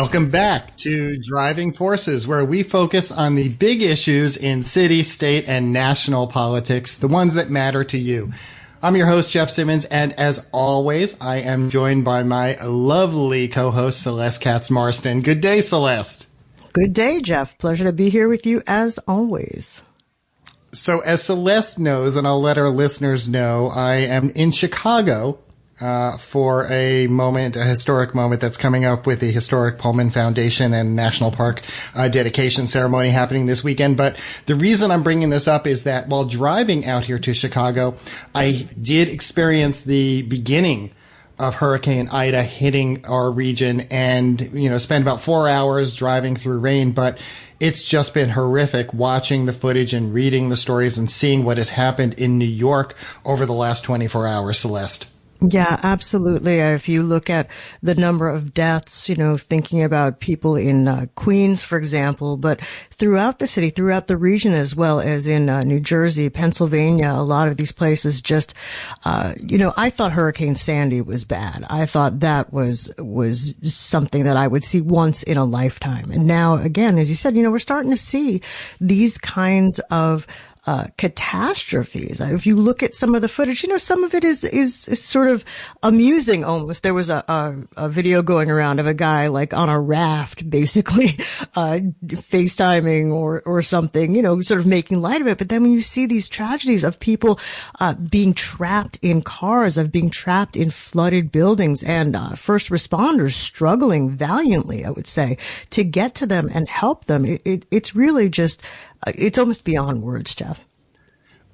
Welcome back to Driving Forces, where we focus on the big issues in city, state, and national politics, the ones that matter to you. I'm your host, Jeff Simmons, and as always, I am joined by my lovely co-host, Celeste Katz Marston. Good day, Celeste. Good day, Jeff. Pleasure to be here with you as always. So, as Celeste knows, and I'll let our listeners know, I am in Chicago uh, for a moment, a historic moment that's coming up with the historic Pullman Foundation and National Park uh, dedication ceremony happening this weekend. But the reason I'm bringing this up is that while driving out here to Chicago, I did experience the beginning of Hurricane Ida hitting our region and, you know, spent about four hours driving through rain, but it's just been horrific watching the footage and reading the stories and seeing what has happened in New York over the last 24 hours, Celeste. Yeah, absolutely. If you look at the number of deaths, you know, thinking about people in uh, Queens, for example, but throughout the city, throughout the region, as well as in uh, New Jersey, Pennsylvania, a lot of these places just, uh, you know, I thought Hurricane Sandy was bad. I thought that was, was something that I would see once in a lifetime. And now, again, as you said, you know, we're starting to see these kinds of, uh, catastrophes. If you look at some of the footage, you know, some of it is, is, is sort of amusing almost. There was a, a, a, video going around of a guy like on a raft, basically, uh, FaceTiming or, or something, you know, sort of making light of it. But then when you see these tragedies of people, uh, being trapped in cars, of being trapped in flooded buildings and, uh, first responders struggling valiantly, I would say, to get to them and help them, it, it, it's really just, it's almost beyond words, Jeff.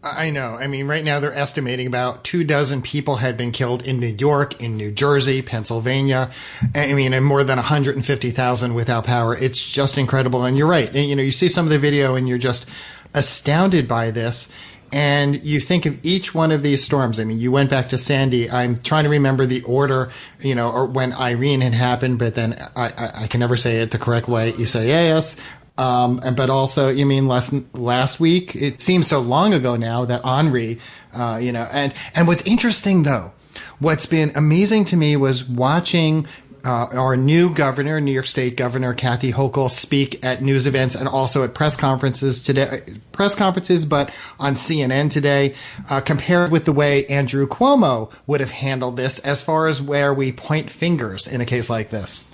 I know. I mean, right now they're estimating about two dozen people had been killed in New York, in New Jersey, Pennsylvania. I mean, and more than 150,000 without power. It's just incredible. And you're right. You know, you see some of the video and you're just astounded by this. And you think of each one of these storms. I mean, you went back to Sandy. I'm trying to remember the order, you know, or when Irene had happened, but then I, I, I can never say it the correct way. Isaias, um, but also, you mean last last week? It seems so long ago now that Henri, uh, you know, and and what's interesting though, what's been amazing to me was watching uh, our new governor, New York State Governor Kathy Hochul, speak at news events and also at press conferences today. Press conferences, but on CNN today, uh, compared with the way Andrew Cuomo would have handled this, as far as where we point fingers in a case like this.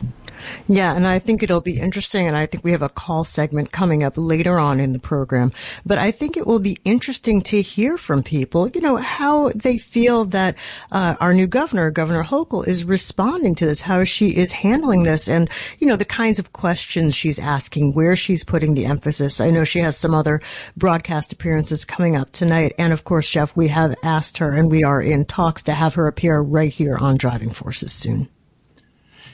Yeah, and I think it'll be interesting, and I think we have a call segment coming up later on in the program. But I think it will be interesting to hear from people, you know, how they feel that uh, our new governor, Governor Hochul, is responding to this, how she is handling this, and you know, the kinds of questions she's asking, where she's putting the emphasis. I know she has some other broadcast appearances coming up tonight, and of course, Jeff, we have asked her, and we are in talks to have her appear right here on Driving Forces soon.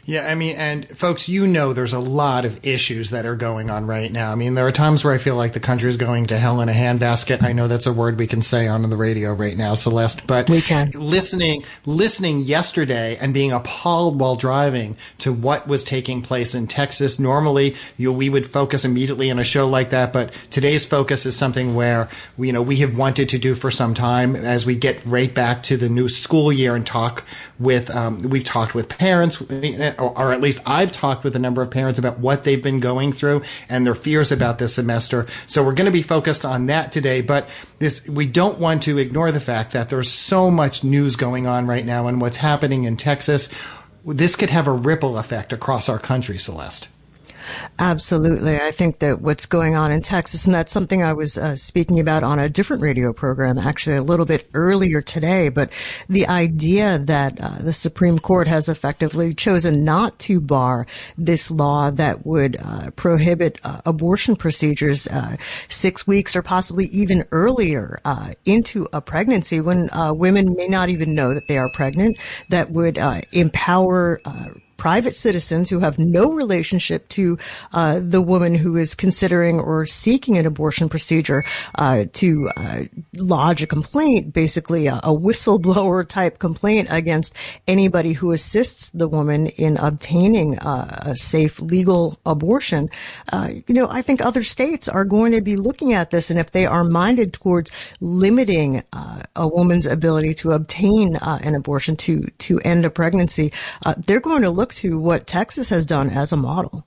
Yeah, I mean, and folks, you know, there's a lot of issues that are going on right now. I mean, there are times where I feel like the country is going to hell in a handbasket. I know that's a word we can say on the radio right now, Celeste, but we can listening, listening yesterday and being appalled while driving to what was taking place in Texas. Normally, you we would focus immediately on a show like that, but today's focus is something where, we you know, we have wanted to do for some time as we get right back to the new school year and talk with, um, we've talked with parents or at least I've talked with a number of parents about what they've been going through and their fears about this semester. So we're going to be focused on that today, but this, we don't want to ignore the fact that there's so much news going on right now and what's happening in Texas. This could have a ripple effect across our country, Celeste. Absolutely. I think that what's going on in Texas, and that's something I was uh, speaking about on a different radio program actually a little bit earlier today, but the idea that uh, the Supreme Court has effectively chosen not to bar this law that would uh, prohibit uh, abortion procedures uh, six weeks or possibly even earlier uh, into a pregnancy when women may not even know that they are pregnant, that would empower private citizens who have no relationship to uh, the woman who is considering or seeking an abortion procedure uh, to uh, lodge a complaint, basically a, a, whistleblower type complaint against anybody who assists the woman in obtaining uh, a safe legal abortion. Uh, you know, I think other states are going to be looking at this, and if they are minded towards limiting uh, a woman's ability to obtain an abortion to to end a pregnancy, they're going to look look to what Texas has done as a model.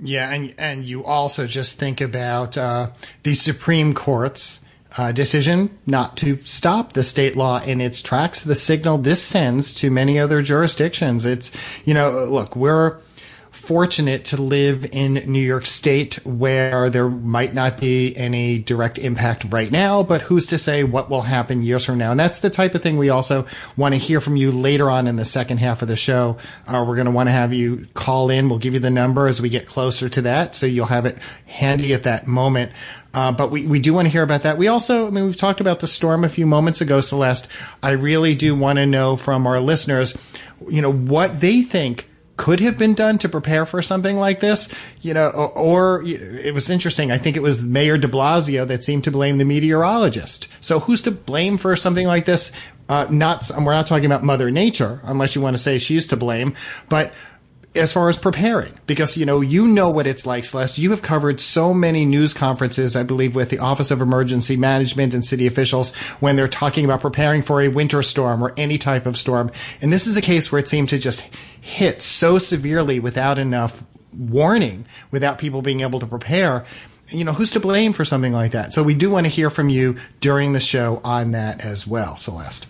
Yeah, and and you also just think about uh, the Supreme Court's uh, decision not to stop the state law in its tracks. The signal this sends to many other jurisdictions. It's you know, look, we're fortunate to live in New York State where there might not be any direct impact right now, but who's to say what will happen years from now? And that's the type of thing we also want to hear from you later on in the second half of the show. Uh, we're going to want to have you call in. We'll give you the number as we get closer to that. So you'll have it handy at that moment. Uh, but we, we do want to hear about that. We also, I mean, we've talked about the storm a few moments ago, Celeste. I really do want to know from our listeners, you know, what they think could have been done to prepare for something like this, you know, or, or, it was interesting. I think it was Mayor de Blasio that seemed to blame the meteorologist. So who's to blame for something like this? Uh, not, we're not talking about Mother Nature, unless you want to say she's to blame, but as far as preparing, because you know you know what it's like, Celeste. You have covered so many news conferences, I believe, with the Office of Emergency Management and city officials when they're talking about preparing for a winter storm or any type of storm. And this is a case where it seemed to just hit so severely without enough warning, without people being able to prepare. You know, who's to blame for something like that? So we do want to hear from you during the show on that as well, Celeste.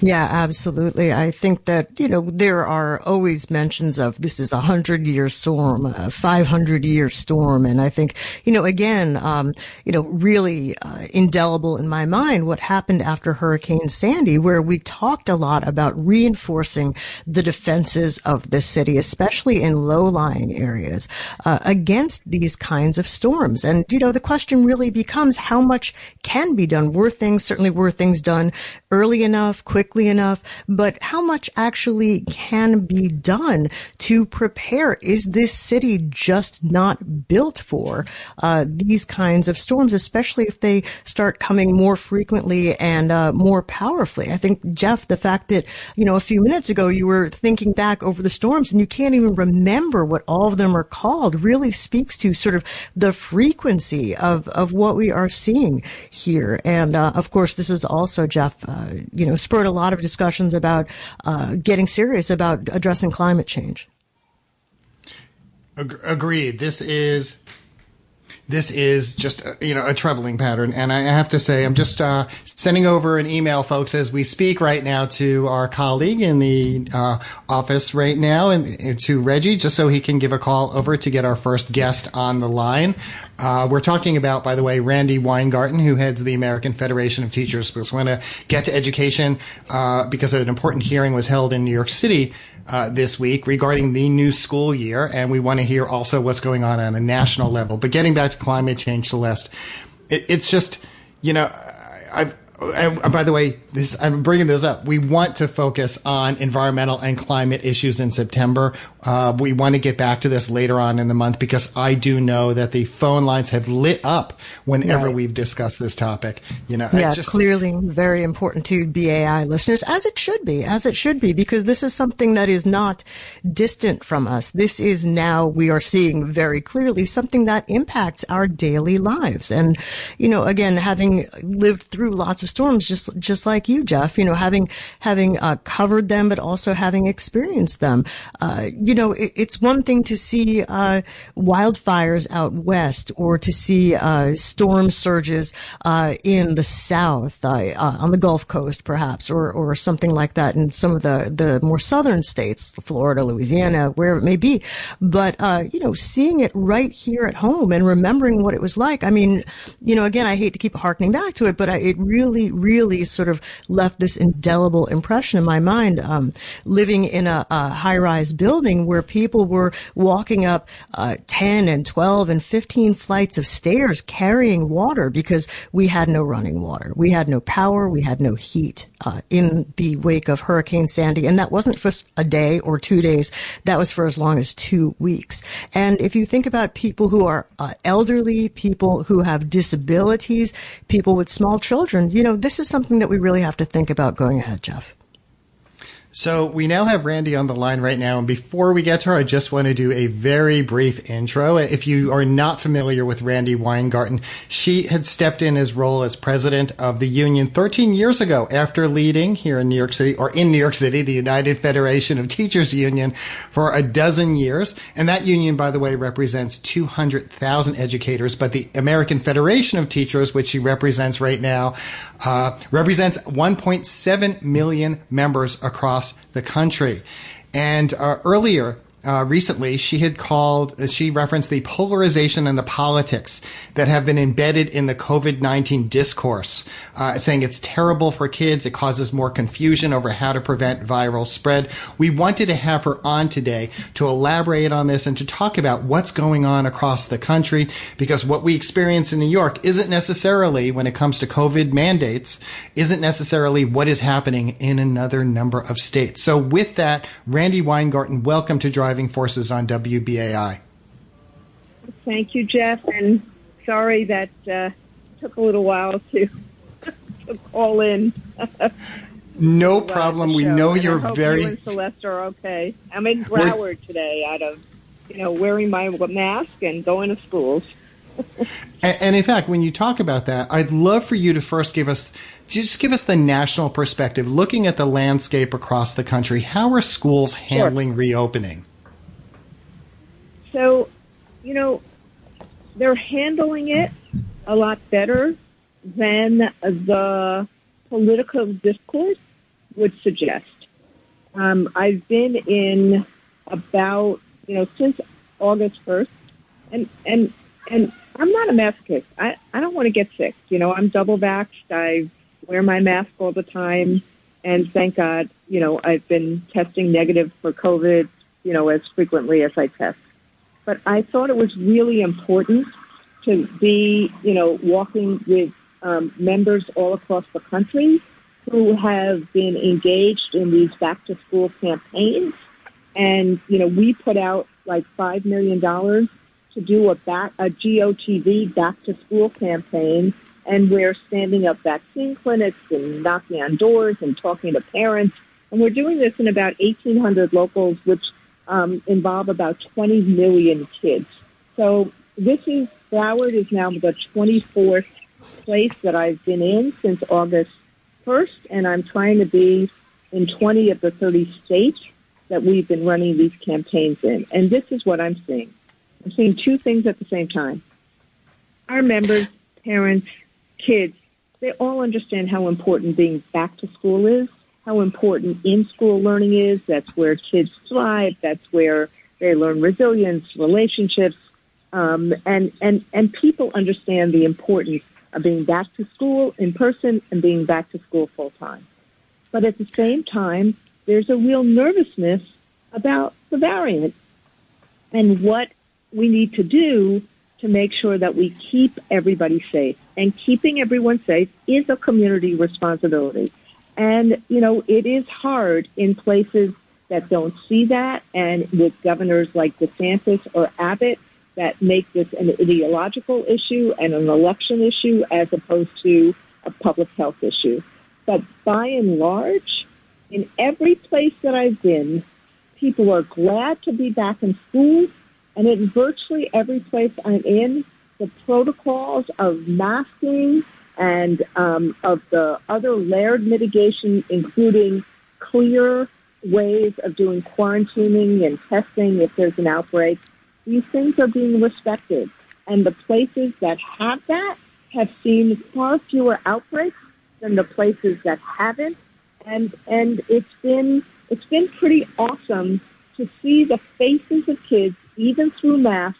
Yeah, absolutely. I think that, you know, there are always mentions of this is a hundred year storm, a 500 year storm. And I think, you know, again, um, you know, really uh, indelible in my mind what happened after Hurricane Sandy, where we talked a lot about reinforcing the defenses of the city, especially in low lying areas, uh, against these kinds of storms. And, you know, the question really becomes how much can be done? Were things, certainly were things done early enough? Quickly enough, but how much actually can be done to prepare? Is this city just not built for uh, these kinds of storms, especially if they start coming more frequently and uh, more powerfully? I think, Jeff, the fact that, you know, a few minutes ago you were thinking back over the storms and you can't even remember what all of them are called really speaks to sort of the frequency of, of what we are seeing here. And, uh, of course, this is also, Jeff, uh, you know, spurred a lot of discussions about uh, getting serious about addressing climate change. Agreed. This is this is just uh, you know a troubling pattern and i have to say i'm just uh, sending over an email folks as we speak right now to our colleague in the uh, office right now and to reggie just so he can give a call over to get our first guest on the line uh, we're talking about, by the way, Randi Weingarten, who heads the American Federation of Teachers. We want to get to education uh, because an important hearing was held in New York City uh, this week regarding the new school year, and we want to hear also what's going on on a national level. But getting back to climate change, Celeste, it, it's just you know I've and by the way, this I'm bringing this up. We want to focus on environmental and climate issues in September. Uh, we want to get back to this later on in the month because I do know that the phone lines have lit up whenever right. we've discussed this topic. You know, yeah, just, clearly very important to BAI listeners, as it should be, as it should be, because this is something that is not distant from us. This is now we are seeing very clearly something that impacts our daily lives. And, you know, again, having lived through lots of storms, just just like you, Jeff. You know, having having uh, covered them, but also having experienced them. Uh, you know, it, it's one thing to see uh, wildfires out west, or to see uh, storm surges uh, in the south, uh, on the Gulf Coast, perhaps, or or something like that in some of the the more southern states, Florida, Louisiana, wherever it may be. But you know, seeing it right here at home and remembering what it was like. I mean, you know, again, I hate to keep harkening back to it, but I, it really really, sort of left this indelible impression in my mind. Um, living in a, a high-rise building where people were walking up uh, 10 and 12 and 15 flights of stairs carrying water because we had no running water. We had no power. We had no heat uh, in the wake of Hurricane Sandy. And that wasn't for a day or two days. That was for as long as two weeks. And if you think about people who are uh, elderly, people who have disabilities, people with small children, you know, this is something that we really have to think about going ahead, Jeff. So we now have Randi on the line right now. And before we get to her, I just want to do a very brief intro. If you are not familiar with Randi Weingarten, she had stepped in his role as president of the union 13 years ago after leading here in New York City or in New York City, the United Federation of Teachers Union for a dozen years. And that union, by the way, represents 200,000 educators, but the American Federation of Teachers, which she represents right now, uh, represents 1.7 million members across the country. And uh, earlier, uh, recently, she had called, uh, she referenced the polarization and the politics that have been embedded in the COVID-19 discourse, uh, saying it's terrible for kids. It causes more confusion over how to prevent viral spread. We wanted to have her on today to elaborate on this and to talk about what's going on across the country because what we experience in New York isn't necessarily, when it comes to COVID mandates, isn't necessarily what is happening in another number of states. So with that, Randi Weingarten, welcome to Drive driving forces on WBAI. Thank you, Jeff, and sorry that uh, took a little while to to call in. no problem. We know and you're very. You and Celeste are okay. I'm in Broward We're... today, out of you know wearing my mask and going to schools. and, and in fact, when you talk about that, I'd love for you to first give us just give us the national perspective, looking at the landscape across the country. How are schools handling sure. reopening? So, you know, they're handling it a lot better than the political discourse would suggest. Um, I've been in about, you know, since August 1st, and, and, and I'm not a masochist. I, I don't want to get sick. You know, I'm double vaxxed. I wear my mask all the time. And thank God, you know, I've been testing negative for COVID, you know, as frequently as I test but I thought it was really important to be, you know, walking with um, members all across the country who have been engaged in these back to school campaigns. And, you know, we put out like $5 million to do a back, a GOTV back to school campaign. And we're standing up vaccine clinics and knocking on doors and talking to parents. And we're doing this in about 1,800 locals, which um, involve about 20 million kids. So this is, Broward is now the 24th place that I've been in since August 1st, and I'm trying to be in 20 of the 30 states that we've been running these campaigns in. And this is what I'm seeing. I'm seeing two things at the same time. Our members, parents, kids, they all understand how important being back to school is how important in-school learning is. That's where kids thrive. That's where they learn resilience, relationships, um, and and and people understand the importance of being back to school in person and being back to school full time. But at the same time, there's a real nervousness about the variant and what we need to do to make sure that we keep everybody safe. And keeping everyone safe is a community responsibility. And, you know, it is hard in places that don't see that and with governors like DeSantis or Abbott that make this an ideological issue and an election issue as opposed to a public health issue. But by and large, in every place that I've been, people are glad to be back in school. And in virtually every place I'm in, the protocols of masking and um, of the other layered mitigation, including clear ways of doing quarantining and testing if there's an outbreak. These things are being respected. And the places that have that have seen far fewer outbreaks than the places that haven't. And, and it's been, it's been pretty awesome to see the faces of kids, even through masks,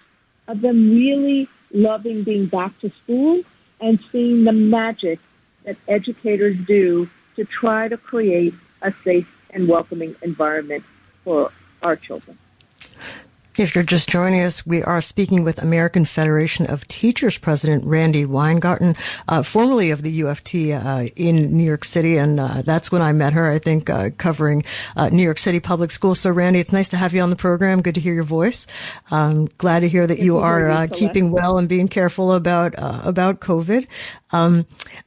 of them really loving being back to school and seeing the magic that educators do to try to create a safe and welcoming environment for our children. If you're just joining us, we are speaking with American Federation of Teachers President Randi Weingarten, uh, formerly of the UFT uh, in New York City, and uh, that's when I met her. I think uh, covering uh, New York City public schools. So, Randi, it's nice to have you on the program. Good to hear your voice. Um, glad to hear that you are uh, keeping well and being careful about about COVID. Um,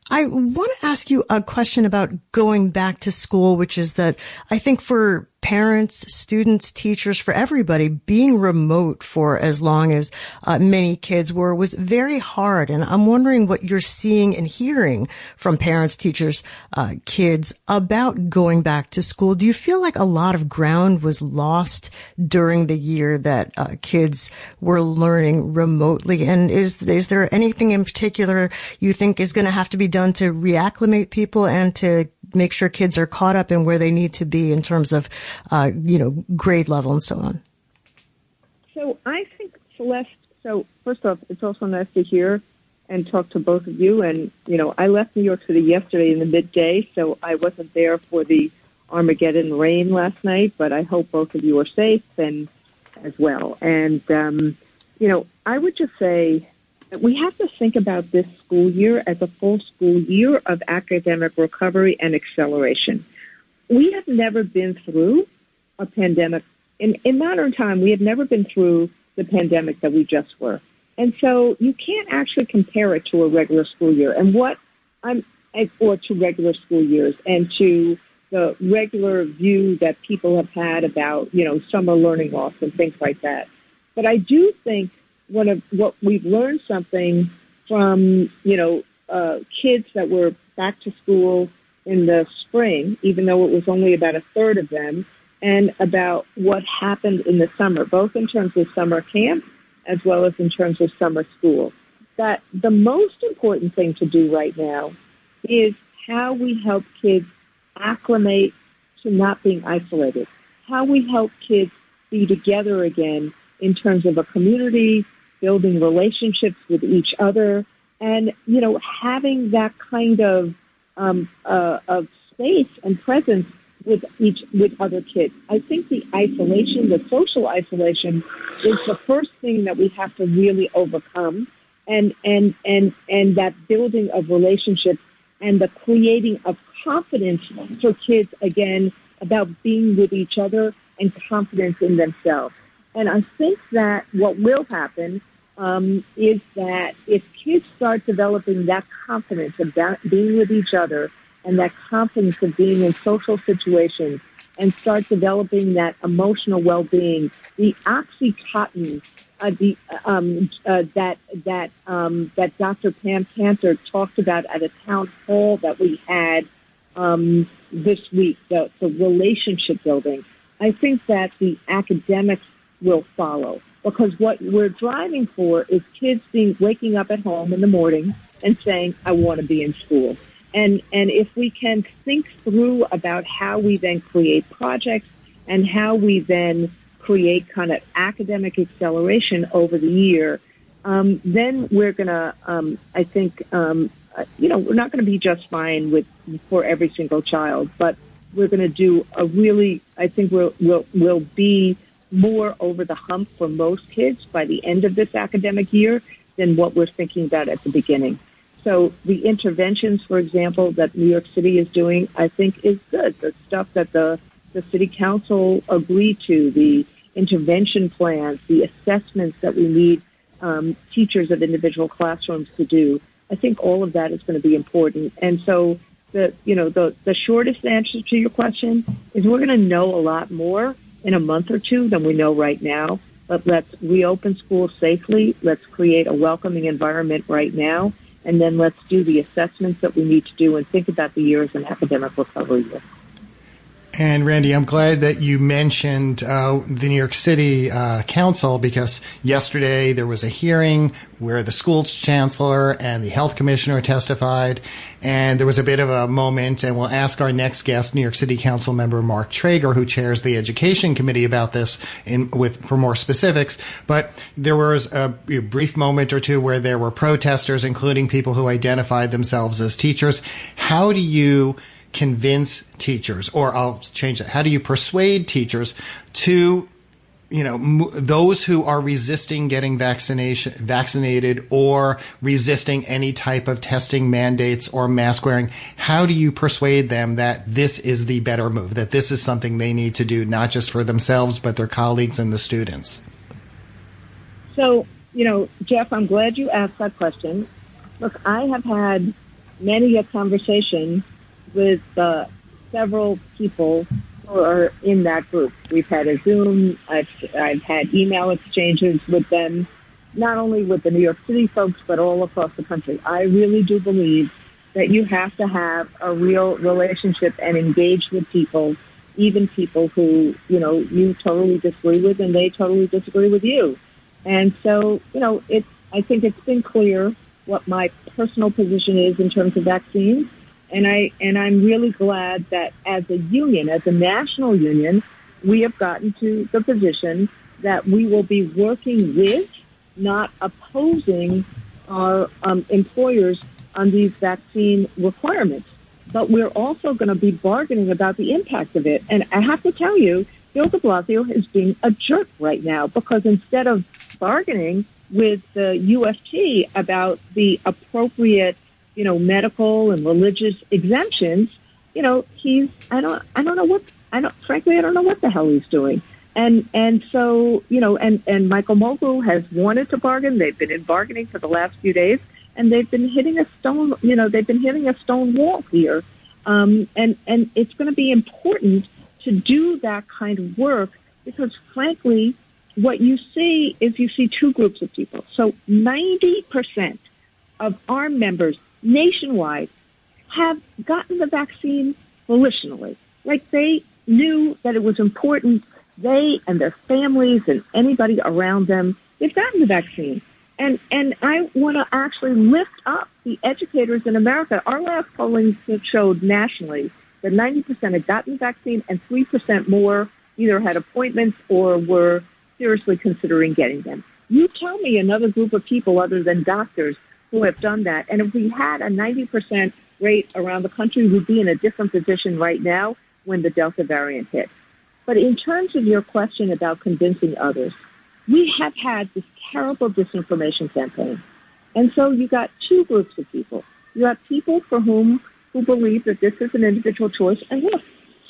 I want to ask you a question about going back to school, which is that I think for parents, students, teachers, for everybody, being remote for as long as uh, many kids were was very hard. And I'm wondering what you're seeing and hearing from parents, teachers, uh, kids about going back to school. Do you feel like a lot of ground was lost during the year that uh, kids were learning remotely? And is is there anything in particular you think is going to have to be done to reacclimate people and to make sure kids are caught up in where they need to be in terms of, uh, you know, grade level and so on? So I think Celeste. So first off, it's also nice to hear and talk to both of you. And you know, I left New York City yesterday in the midday, so I wasn't there for the Armageddon rain last night. But I hope both of you are safe and as well. And um, you know, I would just say we have to think about this school year as a full school year of academic recovery and acceleration. We have never been through a pandemic. In, in modern time, we have never been through the pandemic that we just were. And so you can't actually compare it to a regular school year. And what I'm, or to regular school years and to the regular view that people have had about, you know, summer learning loss and things like that. But I do think one of what we've learned something from, you know, uh, kids that were back to school in the spring, even though it was only about a third of them, and about what happened in the summer, both in terms of summer camp as well as in terms of summer school. That the most important thing to do right now is how we help kids acclimate to not being isolated, how we help kids be together again in terms of a community, building relationships with each other, and you know having that kind of um, uh, of space and presence with each with other kids. I think the isolation, the social isolation, is the first thing that we have to really overcome, and and and and that building of relationships and the creating of confidence for kids again about being with each other and confidence in themselves. And I think that what will happen um, is that if kids start developing that confidence about being with each other and that confidence of being in social situations and start developing that emotional well-being, the oxytocin uh, the, um, uh, that that um, that Dr. Pam Cantor talked about at a town hall that we had um, this week, the, the relationship building. I think that the academics will follow because what we're driving for is kids being waking up at home in the morning and saying, "I want to be in school." And and if we can think through about how we then create projects and how we then create kind of academic acceleration over the year, um, then we're gonna, um, I think, um, uh, you know, we're not going to be just fine with for every single child, but we're going to do a really, I think we'll we'll we'll be more over the hump for most kids by the end of this academic year than what we're thinking about at the beginning. So the interventions, for example, that New York City is doing, I think is good. The stuff that the, the city council agreed to, the intervention plans, the assessments that we need um, teachers of individual classrooms to do. I think all of that is going to be important. And so the, you know, the, the shortest answer to your question is we're going to know a lot more in a month or two than we know right now. But let's reopen schools safely. Let's create a welcoming environment right now. And then let's do the assessments that we need to do and think about the year as an academic recovery year. And Randi, I'm glad that you mentioned uh, the New York City uh, Council because yesterday there was a hearing where the school chancellor and the health commissioner testified, and there was a bit of a moment. And we'll ask our next guest, New York City Council member Mark Treyger, who chairs the Education Committee, about this in, with for more specifics. But there was a, a brief moment or two where there were protesters, including people who identified themselves as teachers. How do you convince teachers, or I'll change it. How do you persuade teachers to you know those who are resisting getting vaccination vaccinated or resisting any type of testing mandates or mask wearing how do you persuade them that this is the better move that this is something they need to do not just for themselves but their colleagues and the students so you know jeff i'm glad you asked that question Look, I have had many a conversation with uh, several people who are in that group. We've had a Zoom. I've, I've had email exchanges with them, not only with the New York City folks, but all across the country. I really do believe that you have to have a real relationship and engage with people, even people who, you know, you totally disagree with and they totally disagree with you. And so, you know, it's, I think it's been clear what my personal position is in terms of vaccines. And I, and I'm really glad that as a union, as a national union, we have gotten to the position that we will be working with, not opposing our um, employers on these vaccine requirements. But we're also going to be bargaining about the impact of it. And I have to tell you, Bill de Blasio is being a jerk right now because instead of bargaining with the UFT about the appropriate, you know, medical and religious exemptions, you know, he's I don't I don't know what I don't frankly I don't know what the hell he's doing. And and so, you know, and, and Michael Mulgrew has wanted to bargain. They've been in bargaining for the last few days and they've been hitting a stone, you know, they've been hitting a stone wall here. Um, and, and it's going to be important to do that kind of work because frankly, what you see is you see two groups of people. So 90% of our members nationwide have gotten the vaccine volitionally. Like they knew that it was important. They and their families and anybody around them, they've gotten the vaccine. And and I want to actually lift up the educators in America. Our last polling showed nationally that 90% had gotten the vaccine and 3% more either had appointments or were seriously considering getting them. You tell me another group of people other than doctors who have done that. And if we had a 90% rate around the country, we'd be in a different position right now when the Delta variant hit. But in terms of your question about convincing others, we have had this terrible disinformation campaign. And so you got two groups of people. You have people for whom who believe that this is an individual choice. And look,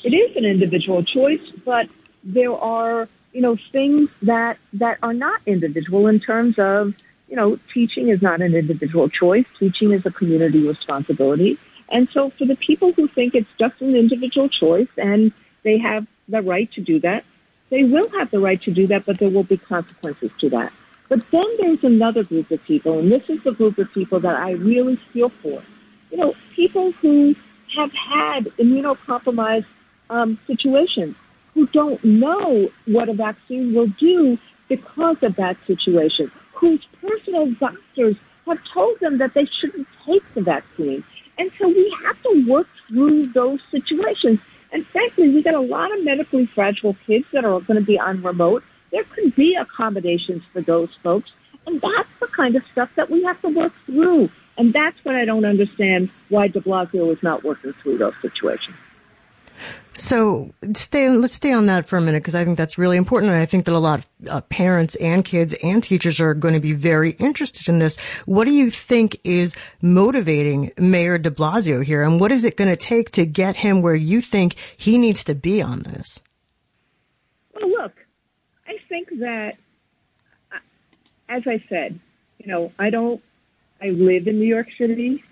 it is an individual choice, but there are, you know, things that, that are not individual in terms of, you know, teaching is not an individual choice. Teaching is a community responsibility. And so for the people who think it's just an individual choice and they have the right to do that, they will have the right to do that, but there will be consequences to that. But then there's another group of people, and this is the group of people that I really feel for. You know, people who have had immunocompromised um, situations, who don't know what a vaccine will do because of that situation, whose personal doctors have told them that they shouldn't take the vaccine. And so we have to work through those situations. And frankly, we got a lot of medically fragile kids that are going to be on remote. There could be accommodations for those folks. And that's the kind of stuff that we have to work through. And that's what I don't understand why de Blasio is not working through those situations. So stay, let's stay on that for a minute because I think that's really important. And I think that a lot of uh, parents and kids and teachers are going to be very interested in this. What do you think is motivating Mayor de Blasio here? And what is it going to take to get him where you think he needs to be on this? Well, look, I think that, uh, as I said, you know, I don't, I live in New York City,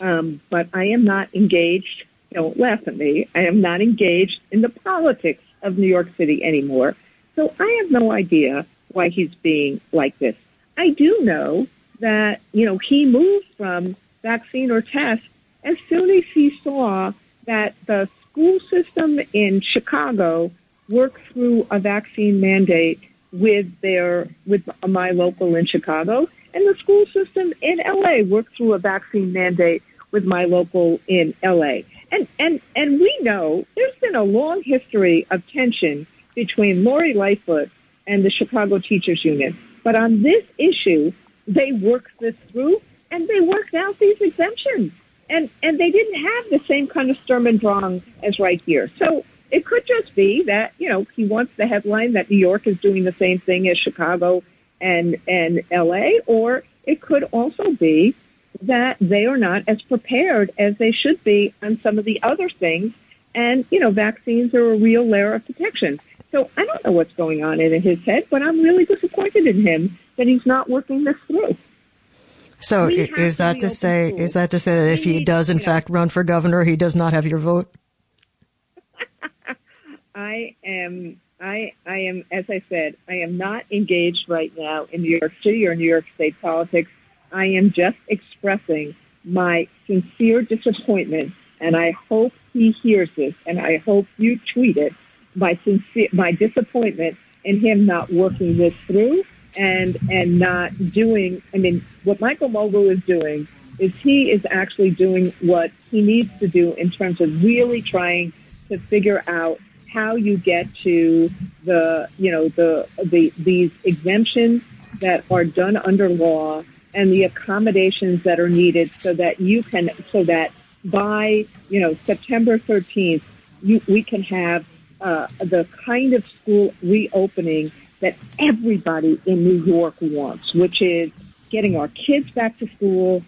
um, but I am not engaged don't laugh at me. I am not engaged in the politics of New York City anymore. So I have no idea why he's being like this. I do know that, you know, he moved from vaccine or test as soon as he saw that the school system in Chicago worked through a vaccine mandate with their, with my local in Chicago and the school system in LA worked through a vaccine mandate with my local in LA. And, and, and we know there's been a long history of tension between Lori Lightfoot and the Chicago Teachers Union. But on this issue, they worked this through and they worked out these exemptions. And, and they didn't have the same kind of Sturm und Drang as right here. So it could just be that, you know, he wants the headline that New York is doing the same thing as Chicago and, and LA, or it could also be that they are not as prepared as they should be on some of the other things. And, you know, vaccines are a real layer of protection. So I don't know what's going on in his head, but I'm really disappointed in him that he's not working this through. So is that to say schools. is that to say that if he does in fact run for governor, he does not have your vote? I am I I am as I said, I am not engaged right now in New York City or New York State politics. I am just expressing my sincere disappointment and I hope he hears this and I hope you tweet it my sincere my disappointment in him not working this through and and not doing. I mean, what Michael Mulgrew is doing is he is actually doing what he needs to do in terms of really trying to figure out how you get to the you know the the these exemptions that are done under law and the accommodations that are needed so that you can so that by you know September 13th you, we can have uh, the kind of school reopening that everybody in New York wants, which is getting our kids back to school,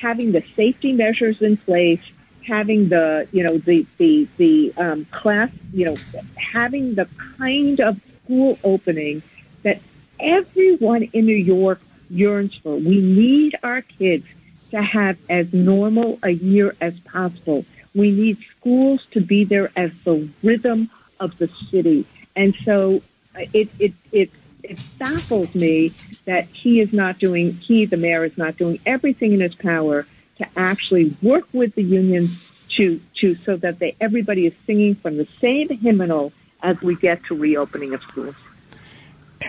having the safety measures in place, having the you know the the the um, class you know having the kind of school opening that everyone in New York yearns for. We need our kids to have as normal a year as possible. We need schools to be there as the rhythm of the city. And so uh, it, it, it, it baffles me that he is not doing, he, the mayor, is not doing everything in his power to actually work with the unions to, to so that they, everybody is singing from the same hymnal as we get to reopening of schools.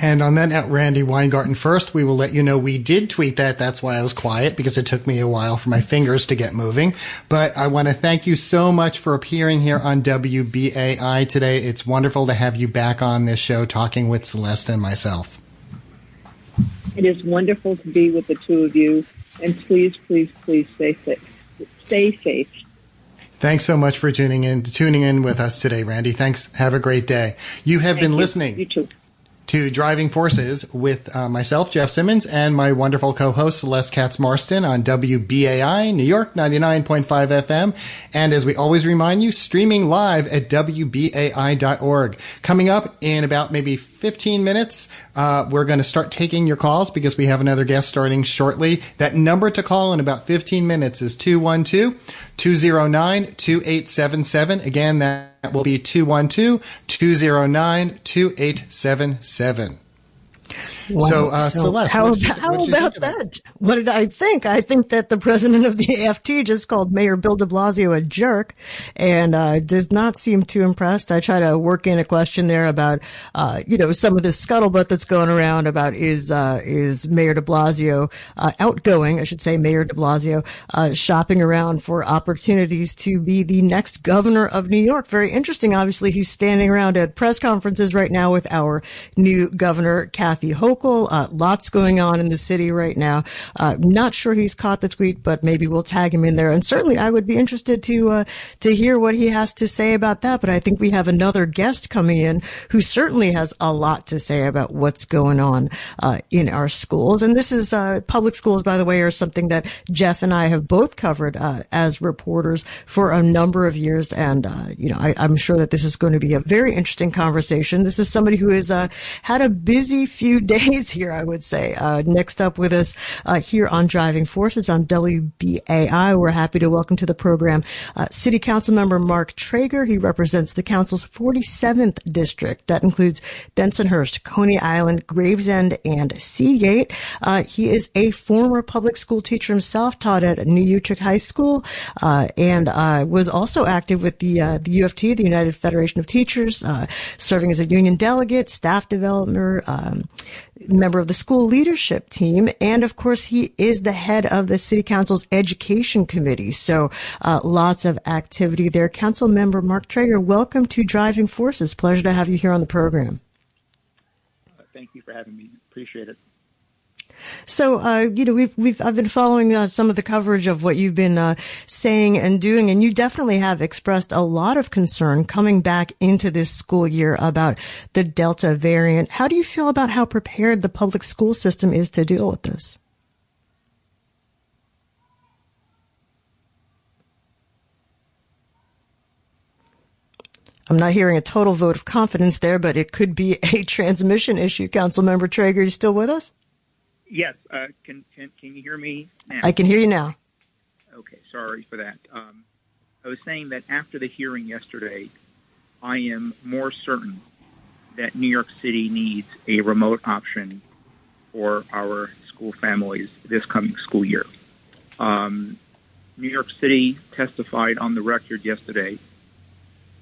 And on that note, Randi Weingarten first, we will let you know we did tweet that. That's why I was quiet because it took me a while for my fingers to get moving. But I want to thank you so much for appearing here on WBAI today. It's wonderful to have you back on this show talking with Celeste and myself. It is wonderful to be with the two of you. And please, please, please stay safe. Stay safe. Thanks so much for tuning in, tuning in with us today, Randi. Thanks. Have a great day. You have Thank been you. listening. You too to Driving Forces with uh, myself, Jeff Simmons, and my wonderful co-host Celeste Katz Marston on WBAI New York 99.5 FM. And as we always remind you, streaming live at WBAI.org. Coming up in about maybe 15 minutes, uh, we're going to start taking your calls because we have another guest starting shortly. That number to call in about 15 minutes is 212 209 2877. Again, that will be 212 209 2877. Wow. So, uh, so Celeste, how, about, how about that? What did I think? I think that the president of the AFT just called Mayor Bill de Blasio a jerk and uh, does not seem too impressed. I try to work in a question there about, uh, you know, some of the scuttlebutt that's going around about is, uh, is Mayor de Blasio uh, outgoing, I should say, Mayor de Blasio, uh, shopping around for opportunities to be the next governor of New York. Very interesting. Obviously, he's standing around at press conferences right now with our new governor, Kathy Hochul local. Uh, lots going on in the city right now. Uh, not sure he's caught the tweet, but maybe we'll tag him in there. And certainly, I would be interested to uh, to hear what he has to say about that. But I think we have another guest coming in who certainly has a lot to say about what's going on uh, in our schools. And this is uh, public schools, by the way, are something that Jeff and I have both covered uh, as reporters for a number of years. And you know, I, am sure that this is going to be a very interesting conversation. This is somebody who has had a busy few days days here, I would say. Uh, next up with us uh, here on Driving Forces on WBAI, we're happy to welcome to the program uh, City Council member Mark Treyger. He represents the council's 47th district. That includes Bensonhurst, Coney Island, Gravesend, and Seagate. Uh, he is a former public school teacher himself, taught at New Utrecht High School, uh, and uh, was also active with the the UFT, the United Federation of Teachers, serving as a union delegate, staff developer, um, member of the school leadership team. And of course, he is the head of the city council's education committee. So, uh, lots of activity there. Council member Mark Treyger, welcome to Driving Forces. Pleasure to have you here on the program. thank you for having me. Appreciate it. So, uh, you know, we've, we've, I've been following uh, some of the coverage of what you've been uh, saying and doing, and you definitely have expressed a lot of concern coming back into this school year about the Delta variant. How do you feel about how prepared the public school system is to deal with this? I'm not hearing a total vote of confidence there, but it could be a transmission issue. Councilmember Treyger, you still with us? Yes. Uh, can, can can you hear me now? I can hear you now. Okay. Sorry for that. Um, I was saying that after the hearing yesterday, I am more certain that New York City needs a remote option for our school families this coming school year. Um, New York City testified on the record yesterday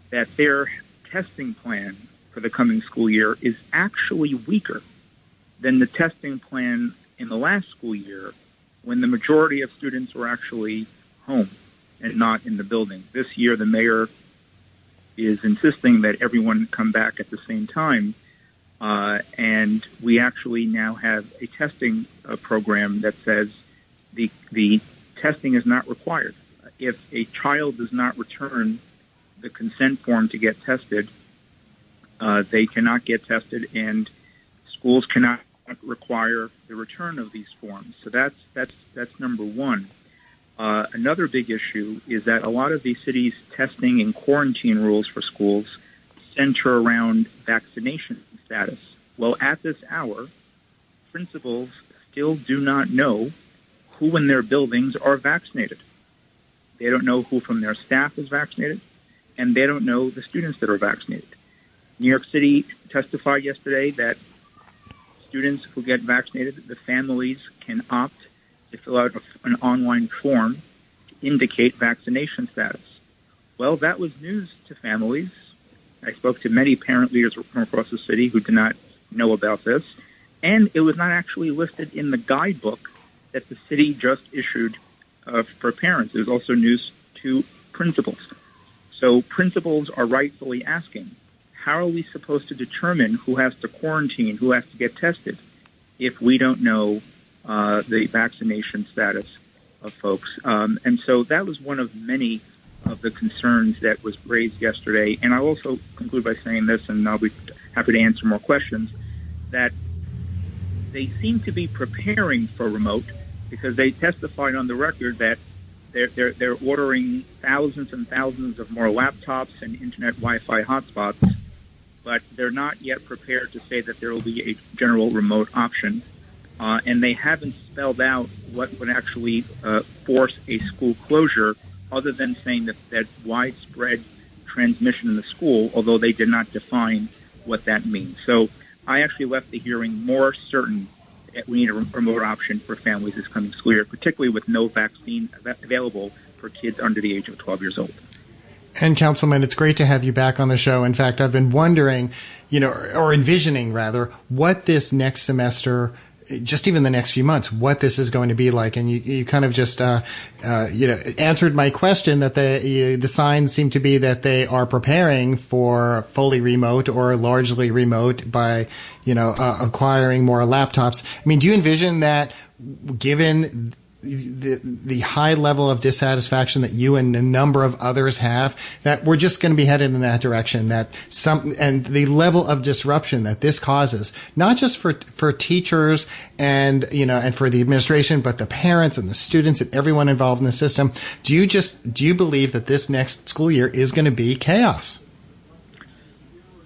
that their testing plan for the coming school year is actually weaker than the testing plan in the last school year when the majority of students were actually home and not in the building. This year, the mayor is insisting that everyone come back at the same time. Uh, and we actually now have a testing uh, program that says the, the testing is not required. If a child does not return the consent form to get tested, uh, they cannot get tested, and schools cannot require the return of these forms. So that's that's that's number one. Uh, another big issue is that a lot of these cities' testing and quarantine rules for schools center around vaccination status. Well, at this hour, principals still do not know who in their buildings are vaccinated. They don't know who from their staff is vaccinated, and they don't know the students that are vaccinated. New York City testified yesterday that students who get vaccinated, the families can opt to fill out an online form to indicate vaccination status. Well, that was news to families. I spoke to many parent leaders from across the city who did not know about this, and it was not actually listed in the guidebook that the city just issued uh, for parents. It was also news to principals. So principals are rightfully asking, how are we supposed to determine who has to quarantine, who has to get tested, if we don't know uh, the vaccination status of folks? Um, and so that was one of many of the concerns that was raised yesterday. And I'll also conclude by saying this, and I'll be happy to answer more questions, that they seem to be preparing for remote because they testified on the record that they're, they're, they're ordering thousands and thousands of more laptops and internet Wi-Fi hotspots but they're not yet prepared to say that there will be a general remote option. Uh, and they haven't spelled out what would actually uh, force a school closure, other than saying that, that widespread transmission in the school, although they did not define what that means. So I actually left the hearing more certain that we need a remote option for families this coming school year, particularly with no vaccine available for kids under the age of 12 years old. And Councilman, it's great to have you back on the show. In fact, I've been wondering, you know, or envisioning rather, what this next semester just even the next few months, what this is going to be like. And you, you kind of just, uh, uh, you know, answered my question that the, you, the signs seem to be that they are preparing for fully remote or largely remote by, you know, uh, acquiring more laptops. I mean, do you envision that given the, the high level of dissatisfaction that you and a number of others have, that we're just going to be headed in that direction. That some and the level of disruption that this causes, not just for for teachers and you know and for the administration, but the parents and the students and everyone involved in the system. Do you just do you believe that this next school year is going to be chaos?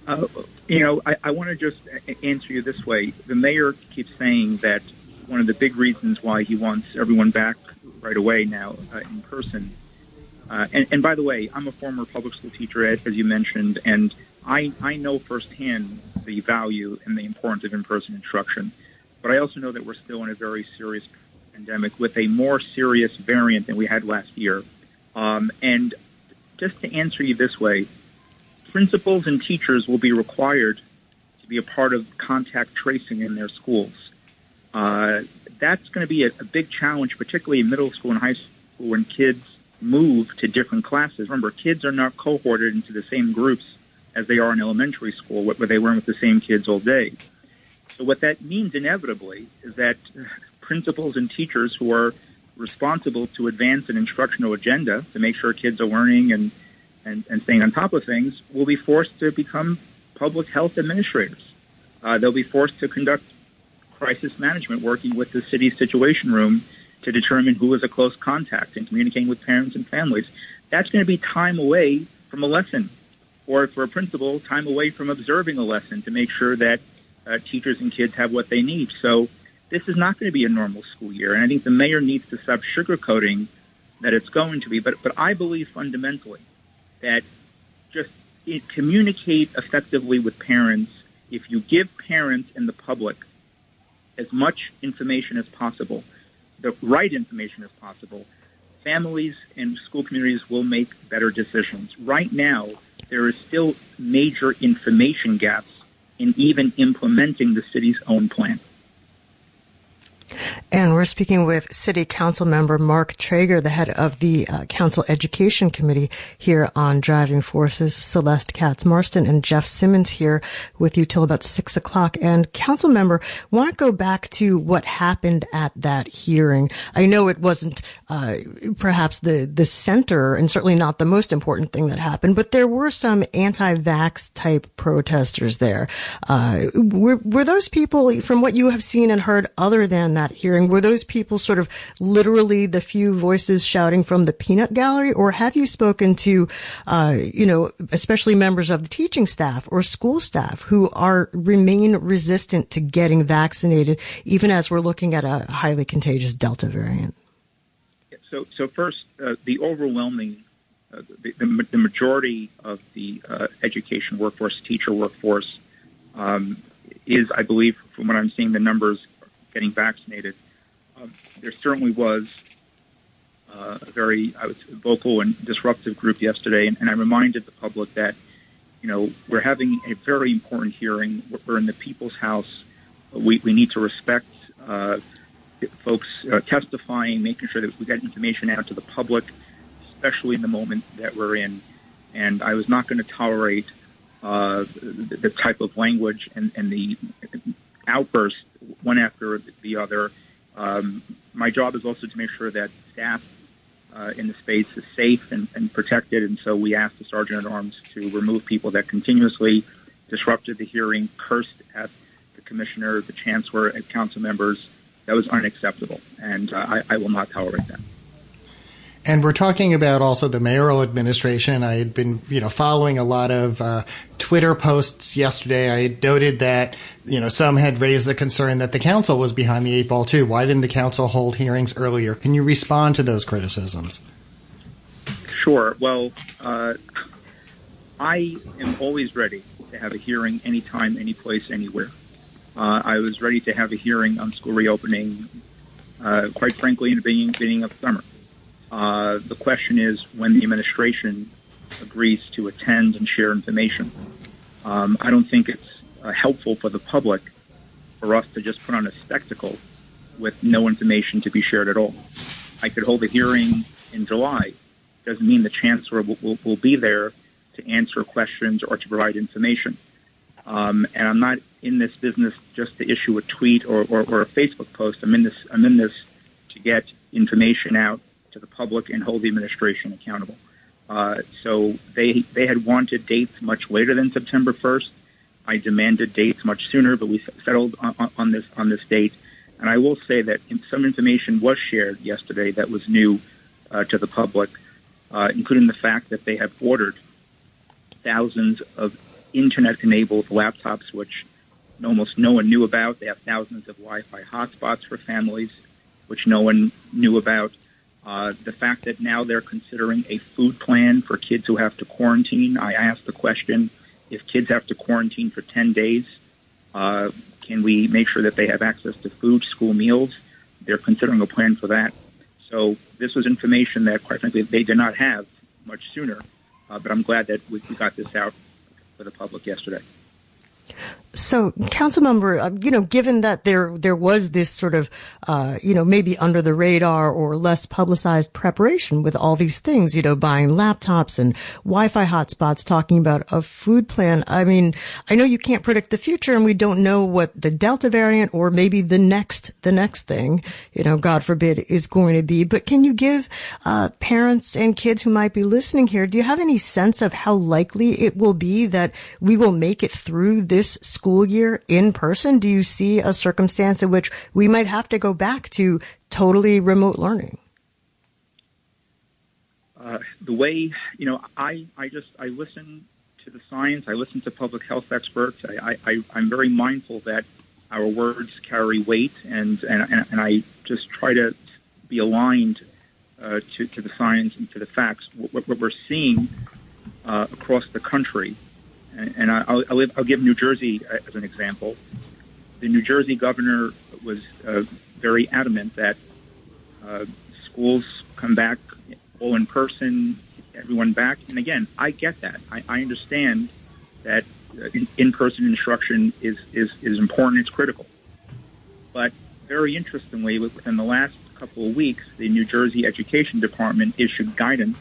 Uh, you know, I, I want to just answer you this way. The mayor keeps saying that one of the big reasons why he wants everyone back right away now uh, in person. Uh, and, and, by the way, I'm a former public school teacher, as, you mentioned, and I, I know firsthand the value and the importance of in-person instruction. But I also know that we're still in a very serious pandemic with a more serious variant than we had last year. Um, and just to answer you this way, principals and teachers will be required to be a part of contact tracing in their schools. Uh, that's going to be a, a big challenge, particularly in middle school and high school when kids move to different classes. Remember, kids are not cohorted into the same groups as they are in elementary school, where they weren't with the same kids all day. So what that means inevitably is that principals and teachers who are responsible to advance an instructional agenda to make sure kids are learning and, and, and staying on top of things will be forced to become public health administrators. Uh, they'll be forced to conduct crisis management working with the city situation room to determine who is a close contact and communicating with parents and families. That's going to be time away from a lesson, or for a principal, time away from observing a lesson to make sure that uh, teachers and kids have what they need. So this is not going to be a normal school year. And I think the mayor needs to stop sugarcoating that it's going to be. But, but I believe fundamentally that just communicate effectively with parents. If you give parents and the public as much information as possible, the right information as possible, families and school communities will make better decisions. Right now, there are still major information gaps in even implementing the city's own plan. And we're speaking with City Council member Mark Treyger, the head of the uh, Council Education Committee here on Driving Forces, Celeste Katz Marston and Jeff Simmons here with you till about six o'clock. And Council member, want to go back to what happened at that hearing. I know it wasn't uh, perhaps the the center and certainly not the most important thing that happened, but there were some anti-vax type protesters there. Uh, were were those people, from what you have seen and heard, other than that hearing? Were those people sort of literally the few voices shouting from the peanut gallery, or have you spoken to, uh, you know, especially members of the teaching staff or school staff who are remain resistant to getting vaccinated, even as we're looking at a highly contagious Delta variant? So, so first, uh, the overwhelming uh, the, the, the, majority of the uh, education workforce, teacher workforce, um, is, I believe, from what I'm seeing, the numbers getting vaccinated. Um, there certainly was uh, a very, I was vocal and disruptive group yesterday, and, and, I reminded the public that, you know, we're having a very important hearing. We're in the people's house. We, we need to respect uh, folks uh, testifying, making sure that we get information out to the public, especially in the moment that we're in. And I was not going to tolerate uh, the, the, type of language and, and the outbursts one after the other. Um, my job is also to make sure that staff uh, in the space is safe and, and, protected, and so we asked the sergeant at arms to remove people that continuously disrupted the hearing, cursed at the commissioner, the chancellor, and council members. That was unacceptable, and uh, I, I will not tolerate that. And we're talking about also the mayoral administration. I had been, you know, following a lot of uh, Twitter posts yesterday. I had noted that, you know, some had raised the concern that the council was behind the eight ball too. Why didn't the council hold hearings earlier? Can you respond to those criticisms? Sure. Well, uh, I am always ready to have a hearing anytime, any place, anywhere. Uh, I was ready to have a hearing on school reopening, uh, quite frankly, in the beginning, beginning of summer. Uh, the question is when the administration agrees to attend and share information. Um, I don't think it's uh, helpful for the public for us to just put on a spectacle with no information to be shared at all. I could hold a hearing in July. Doesn't mean the chancellor will, will, will be there to answer questions or to provide information. Um, and I'm not in this business just to issue a tweet or, or, or a Facebook post. I'm in this. I'm in this to get information out to the public and hold the administration accountable. Uh, so they they had wanted dates much later than September 1st. I demanded dates much sooner, but we settled on, on this on this date. And I will say that some information was shared yesterday that was new uh, to the public, uh, including the fact that they have ordered thousands of internet-enabled laptops, which almost no one knew about. They have thousands of Wi-Fi hotspots for families, which no one knew about. Uh, the fact that now they're considering a food plan for kids who have to quarantine. I asked the question, if kids have to quarantine for 10 days, uh, can we make sure that they have access to food, school meals? They're considering a plan for that. So this was information that, quite frankly, they did not have much sooner. Uh, but I'm glad that we, we got this out for the public yesterday. So, council member, uh, you know, given that there there was this sort of, uh, you know, maybe under the radar or less publicized preparation with all these things, you know, buying laptops and Wi-Fi hotspots, talking about a food plan. I mean, I know you can't predict the future, and we don't know what the Delta variant or maybe the next the next thing, you know, God forbid, is going to be. But can you give uh, parents and kids who might be listening here, do you have any sense of how likely it will be that we will make it through this? School year in person? Do you see a circumstance in which we might have to go back to totally remote learning? Uh, the way, you know, I, I just, I listen to the science, I listen to public health experts. I, I, I'm very mindful that our words carry weight, and and, and I just try to be aligned uh, to, to the science and to the facts. What, what we're seeing uh, across the country, and, and I, will I'll, I'll give New Jersey as an example. The New Jersey governor was uh, very adamant that uh, schools come back all in person, everyone back. And again, I get that. I, I understand that uh, in-person instruction is, is, is important. It's critical. But very interestingly, within the last couple of weeks, the New Jersey Education Department issued guidance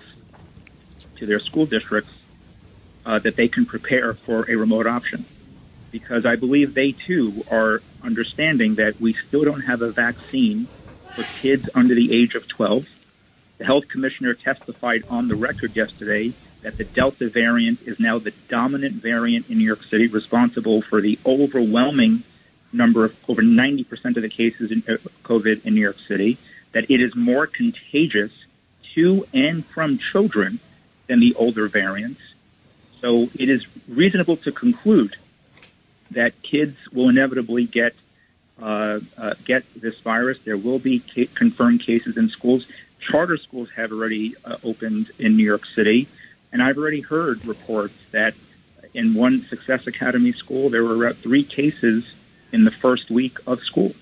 to their school districts uh, that they can prepare for a remote option. Because I believe they too are understanding that we still don't have a vaccine for kids under the age of 12. The health commissioner testified on the record yesterday that the Delta variant is now the dominant variant in New York City, responsible for the overwhelming number of over 90% of the cases in uh, COVID in New York City, that it is more contagious to and from children than the older variants. So it is reasonable to conclude that kids will inevitably get uh, uh, get this virus. There will be ca- confirmed cases in schools. Charter schools have already uh, opened in New York City. And I've already heard reports that in one Success Academy school, there were about three cases in the first week of school.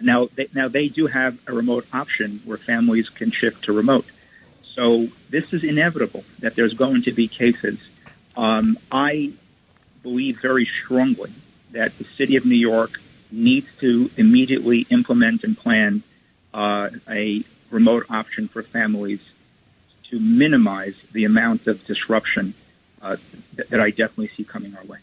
Now, they, now they do have a remote option where families can shift to remote. So this is inevitable that there's going to be cases. Um, I believe very strongly that the city of New York needs to immediately implement and plan uh, a remote option for families to minimize the amount of disruption uh, that, that I definitely see coming our way.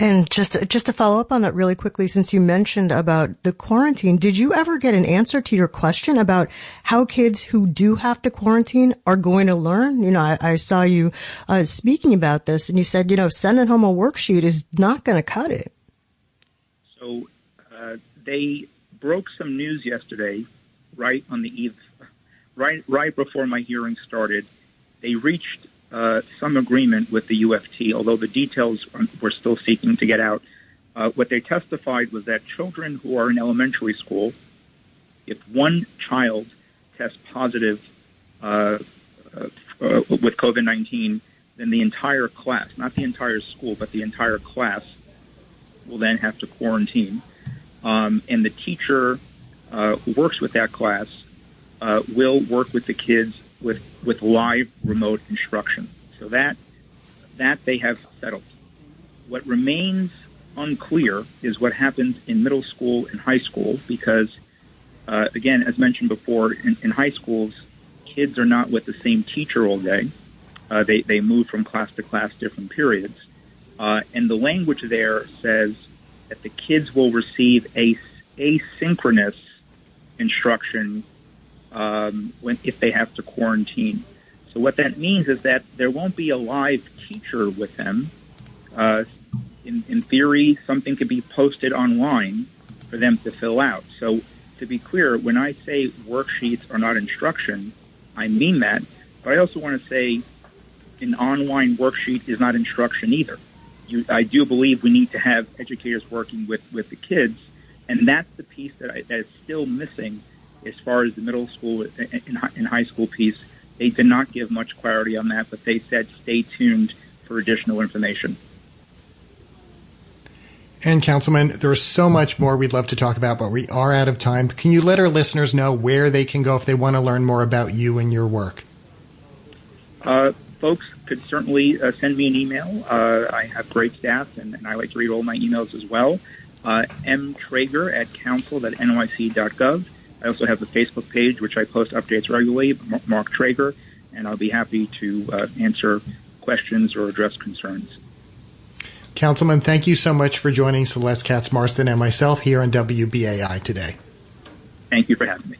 And just just to follow up on that really quickly, since you mentioned about the quarantine, did you ever get an answer to your question about how kids who do have to quarantine are going to learn? You know, I, I saw you uh, speaking about this, and you said, you know, sending home a worksheet is not going to cut it. So uh, they broke some news yesterday, right on the eve right right before my hearing started, they reached uh, some agreement with the UFT, although the details we're still seeking to get out. Uh, what they testified was that children who are in elementary school, if one child tests positive uh, uh, uh with COVID 19, then the entire class, not the entire school, but the entire class, will then have to quarantine. Um, and the teacher who works with that class will work with the kids with with live remote instruction. So that that they have settled. What remains unclear is what happens in middle school and high school because, uh, again, as mentioned before, in, in, high schools, kids are not with the same teacher all day. Uh, they they move from class to class, different periods, uh, and the language there says that the kids will receive a asynchronous instruction um, when if they have to quarantine. So what that means is that there won't be a live teacher with them. Uh, in, in theory, something could be posted online for them to fill out. So to be clear, when I say worksheets are not instruction, I mean that. But I also want to say an online worksheet is not instruction either. You, I do believe we need to have educators working with, with the kids, and that's the piece that, I, that is still missing as far as the middle school and high school piece, they did not give much clarity on that, but they said stay tuned for additional information. And Councilman, there's so much more we'd love to talk about, but we are out of time. Can you let our listeners know where they can go if they want to learn more about you and your work? Uh, folks could certainly uh, send me an email. Uh, I have great staff, and, and, I like to read all my emails as well. Uh, mtreyger at council.nyc.gov. I also have a Facebook page, which I post updates regularly, Mark Treyger, and I'll be happy to uh, answer questions or address concerns. Councilman, thank you so much for joining Celeste Katz Marston and myself here on WBAI today. Thank you for having me.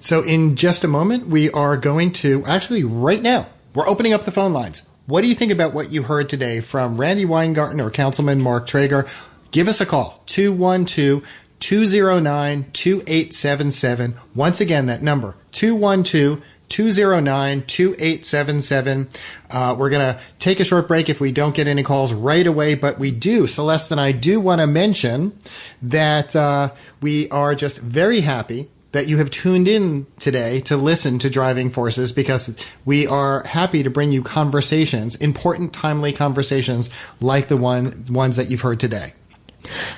So, in just a moment, we are going to actually, right now, we're opening up the phone lines. What do you think about what you heard today from Randi Weingarten or Councilman Mark Treyger? Give us a call, 212 209 2877. Once again, that number 212 209 2877. Uh, we're going to take a short break if we don't get any calls right away, but we do. Celeste and I do want to mention that uh, we are just very happy that you have tuned in today to listen to Driving Forces because we are happy to bring you conversations, important, timely conversations like the one ones that you've heard today.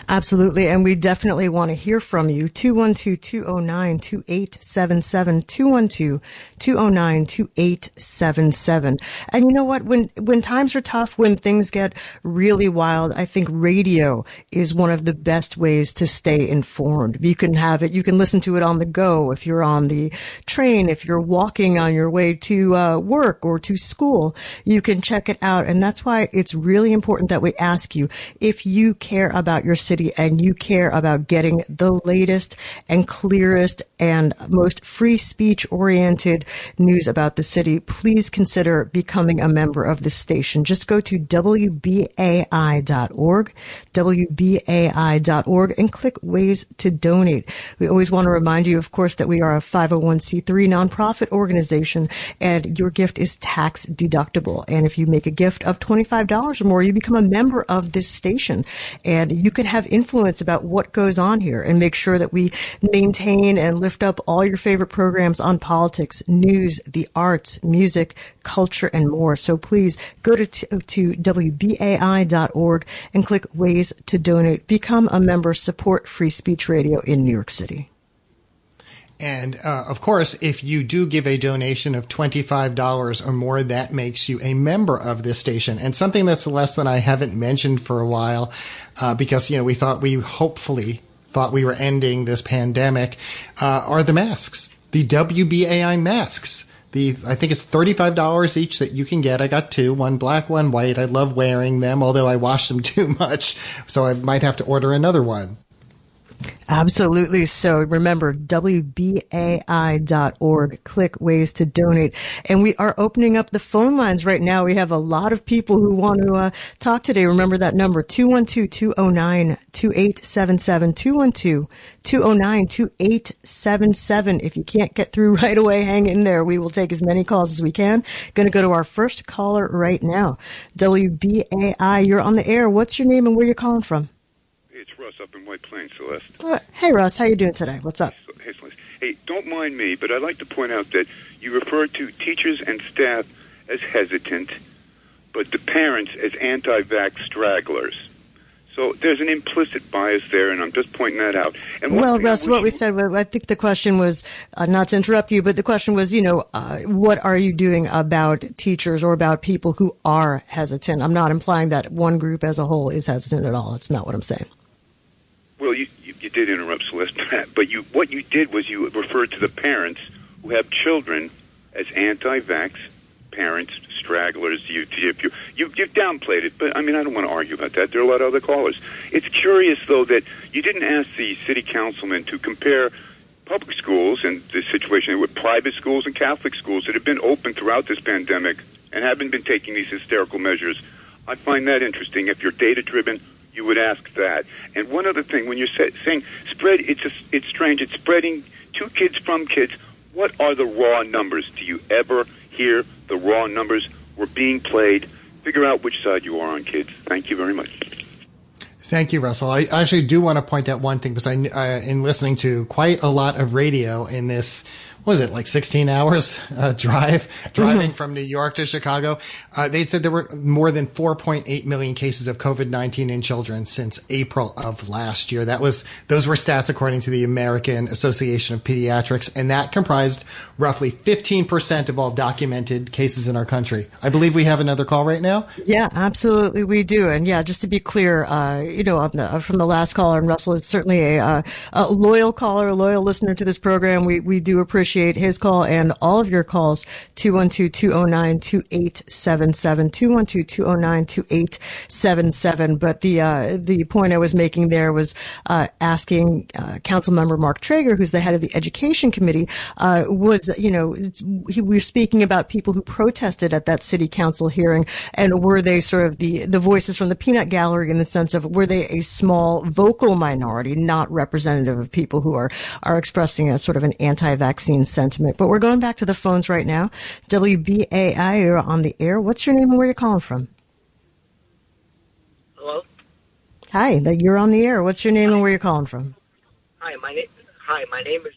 Absolutely. And we definitely want to hear from you. 212-209-2877. 212-209-2877. And you know what? When, when times are tough, when things get really wild, I think radio is one of the best ways to stay informed. You can have it, you can listen to it on the go if you're on the train, if you're walking on your way to uh, work or to school, you can check it out. And that's why it's really important that we ask you if you care about about your city and you care about getting the latest and clearest and most free speech oriented news about the city, please consider becoming a member of the station. Just go to WBAI.org, WBAI.org and click ways to donate. We always want to remind you, of course, that we are a 501c3 nonprofit organization and your gift is tax deductible. And if you make a gift of $25 or more, you become a member of this station and you can have influence about what goes on here and make sure that we maintain and lift up all your favorite programs on politics, news, the arts, music, culture, and more. So please go to, to WBAI.org and click ways to donate. Become a member, support free speech radio in New York City. And uh, of course, if you do give a donation of $25 or more, that makes you a member of this station. And something that's less than I haven't mentioned for a while, uh, because, you know, we thought we hopefully thought we were ending this pandemic, uh, are the masks, the WBAI masks. The, I think it's $35 each that you can get. I got two, one black, one white. I love wearing them, although I wash them too much. So I might have to order another one. Absolutely. So remember, WBAI.org. Click ways to donate. And we are opening up the phone lines right now. We have a lot of people who want to uh, talk today. Remember that number, 212-209-2877, 212-209-2877. If you can't get through right away, hang in there. We will take as many calls as we can. Going to go to our first caller right now. WBAI, you're on the air. What's your name and where you're calling from? Russ up in White Plains, Celeste. Uh, hey, Russ, how you doing today? What's up? Hey, Celeste. Hey, don't mind me, but I'd like to point out that you refer to teachers and staff as hesitant, but the parents as anti-vax stragglers. So there's an implicit bias there, and I'm just pointing that out. And well, Russ, what we said, I think the question was uh, not to interrupt you, but the question was, you know, uh, what are you doing about teachers or about people who are hesitant? I'm not implying that one group as a whole is hesitant at all. It's not what I'm saying. Well, you, you, you did interrupt Celeste, but you what you did was you referred to the parents who have children as anti-vax parents, stragglers. You, you, you, you, you've downplayed it, but I mean, I don't want to argue about that. There are a lot of other callers. It's curious, though, that you didn't ask the city councilman to compare public schools and the situation with private schools and Catholic schools that have been open throughout this pandemic and haven't been taking these hysterical measures. I find that interesting. If you're data driven, you would ask that. And one other thing, when you're saying spread, it's a, it's strange. It's spreading to kids from kids. What are the raw numbers? Do you ever hear the raw numbers were being played? Figure out which side you are on, kids. Thank you very much. Thank you, Russell. I actually do want to point out one thing because I, uh, in listening to quite a lot of radio in this was it like 16 hours uh, drive driving from New York to Chicago. Uh, they said there were more than 4.8 million cases of COVID-19 in children since April of last year. That was those were stats according to the American Association of Pediatrics, and that comprised roughly 15% of all documented cases in our country. I believe we have another call right now. Yeah, absolutely, we do. And yeah, just to be clear, uh, you know, the, from the last caller, and Russell is certainly a, uh, a loyal caller, a loyal listener to this program. We we do appreciate appreciate his call and all of your calls. 212-209-2877, 212-209-2877. But the, uh, the point I was making there was, uh, asking, uh, council member Mark Treyger, who's the head of the education committee, uh, was, you know, he, we were speaking about people who protested at that city council hearing and were they sort of the, the voices from the peanut gallery in the sense of were they a small vocal minority, not representative of people who are, are expressing a sort of an anti-vaccine sentiment. But we're going back to the phones right now. WBAI, you're on the air. What's your name and where you're calling from? Hello. Hi, you're on the air. What's your name and where you're calling from? Hi, my name. Hi, my name is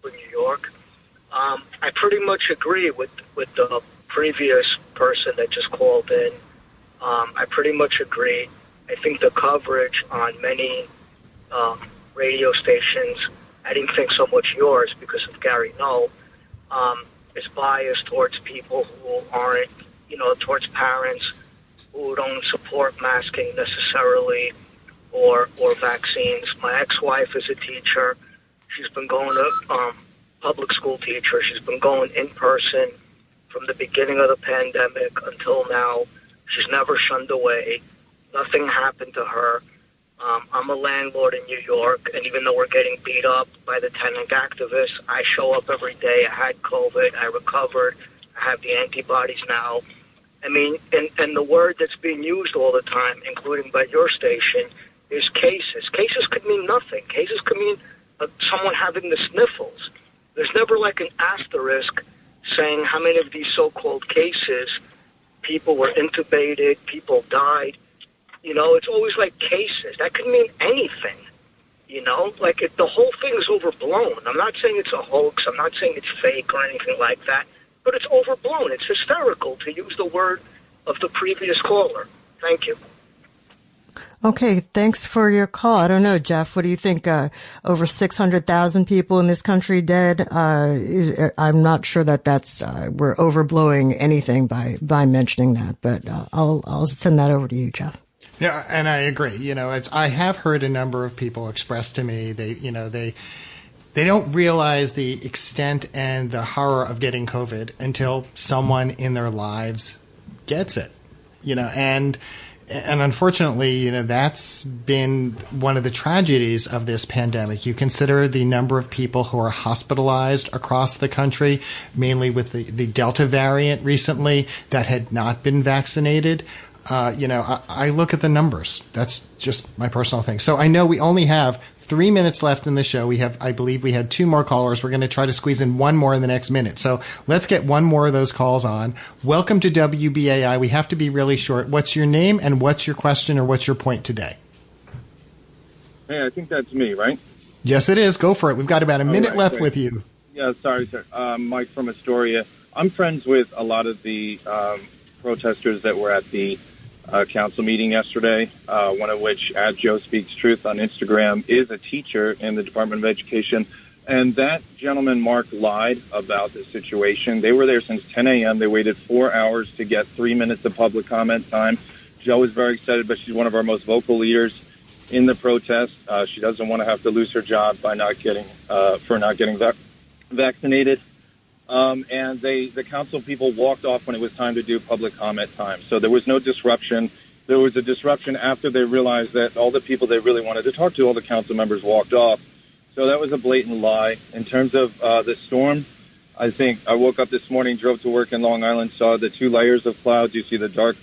from New York. Um, I pretty much agree with with the previous person that just called in. Um, I pretty much agree. I think the coverage on many um, radio stations, I didn't think so much yours because of Gary Null, um, is biased towards people who aren't, you know, towards parents who don't support masking necessarily or or vaccines. My ex-wife is a teacher. She's been going to um, public school teacher. She's been going in person from the beginning of the pandemic until now. She's never shunned away. Nothing happened to her. Um, I'm a landlord in New York, and even though we're getting beat up by the tenant activists, I show up every day. I had COVID. I recovered. I have the antibodies now. I mean, and, and the word that's being used all the time, including by your station, is cases. Cases could mean nothing. Cases could mean uh, someone having the sniffles. There's never like an asterisk saying how many of these so-called cases people were intubated, people died. You know, it's always like cases. That could mean anything. You know, like it, the whole thing is overblown. I'm not saying it's a hoax. I'm not saying it's fake or anything like that. But it's overblown. It's hysterical to use the word of the previous caller. Thank you. Okay, thanks for your call. I don't know, Jeff. What do you think? Uh, over six hundred thousand people in this country dead. Uh, is, I'm not sure that that's uh, we're overblowing anything by by mentioning that, but uh, I'll I'll send that over to you, Jeff. Yeah, and I agree. You know, I have heard a number of people express to me they, you know, they they don't realize the extent and the horror of getting COVID until someone in their lives gets it. You know, and and unfortunately, you know, that's been one of the tragedies of this pandemic. You consider the number of people who are hospitalized across the country, mainly with the, the Delta variant recently that had not been vaccinated. Uh, you know, I, I look at the numbers. That's just my personal thing. So I know we only have three minutes left in the show. We have, I believe we had two more callers. We're going to try to squeeze in one more in the next minute. So let's get one more of those calls on. Welcome to WBAI. We have to be really short. What's your name and what's your question or what's your point today? Hey, I think that's me, right? Yes, it is. Go for it. We've got about a minute right, left great. with you. Yeah, sorry, sir. Um, Mike from Astoria. I'm friends with a lot of the um, protesters that were at the uh, council meeting yesterday, uh, one of which, at Joe Speaks Truth on Instagram, is a teacher in the Department of Education. And that gentleman, Mark, lied about the situation. They were there since 10 a.m. They waited four hours to get three minutes of public comment time. Joe is very excited, but she's one of our most vocal leaders in the protest. Uh, she doesn't want to have to lose her job by not getting uh, for not getting vac- vaccinated. Um, and they, the council people walked off when it was time to do public comment time. So there was no disruption. There was a disruption after they realized that all the people they really wanted to talk to, all the council members walked off. So that was a blatant lie. In terms of uh, the storm, I think I woke up this morning, drove to work in Long Island, saw the two layers of clouds. You see the dark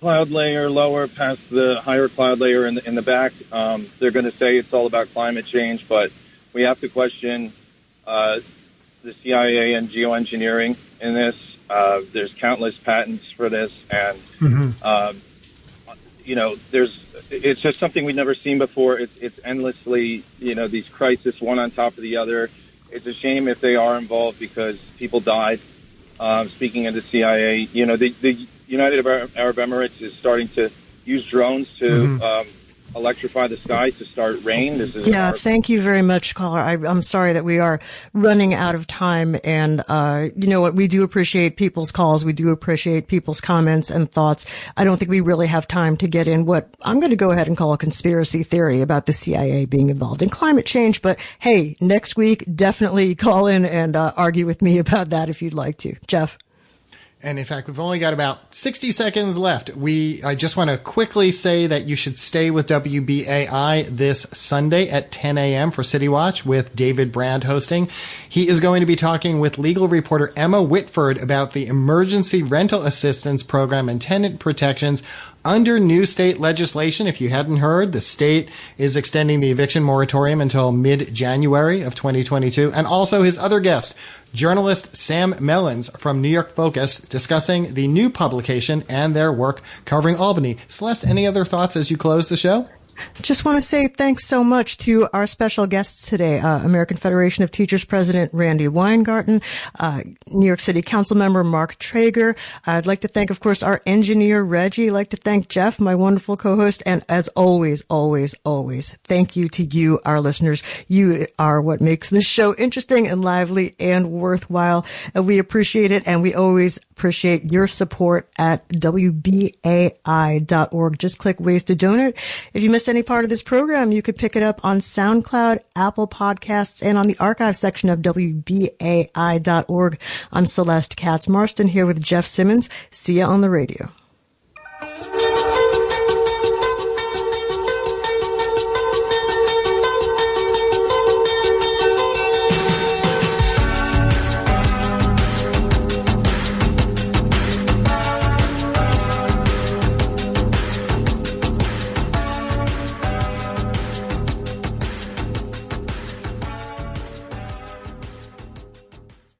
cloud layer lower past the higher cloud layer in the, in the back. Um, they're going to say it's all about climate change, but we have to question uh, the CIA and geoengineering in this. Uh, there's countless patents for this, and Mm-hmm. um, you know, there's it's just something we've never seen before. It's it's endlessly, you know, these crises one on top of the other. It's a shame if they are involved because people died. Um, speaking of the CIA, you know, the, the United Arab Emirates is starting to use drones to Mhm. um, electrify the skies to start rain. This is Yeah, our- thank you very much, caller. I, I'm sorry that we are running out of time, and uh, you know what? We do appreciate people's calls. We do appreciate people's comments and thoughts. I don't think we really have time to get in what I'm going to go ahead and call a conspiracy theory about the CIA being involved in climate change. But hey, next week definitely call in and uh, argue with me about that if you'd like to, Jeff. And in fact, we've only got about 60 seconds left. We, I just want to quickly say that you should stay with WBAI this Sunday at 10 a.m. for City Watch with David Brand hosting. He is going to be talking with legal reporter Emma Whitford about the emergency rental assistance program and tenant protections under new state legislation, if you hadn't heard, the state is extending the eviction moratorium until mid-January of 2022. And also his other guest, journalist Sam Mellins from New York Focus, discussing the new publication and their work covering Albany. Celeste, any other thoughts as you close the show? Just want to say thanks so much to our special guests today, uh, American Federation of Teachers President Randi Weingarten, uh, New York City Council member Mark Treyger. I'd like to thank, of course, our engineer Reggie. I'd like to thank Jeff, my wonderful co-host, and as always, always, always, thank you to you, our listeners. You are what makes this show interesting and lively and worthwhile, and we appreciate it, and we always appreciate your support at WBAI.org. Just click ways to donate. If you missed any part of this program, you could pick it up on SoundCloud, Apple Podcasts, and on the archive section of WBAI.org. I'm Celeste Katz Marston here with Jeff Simmons. See you on the radio.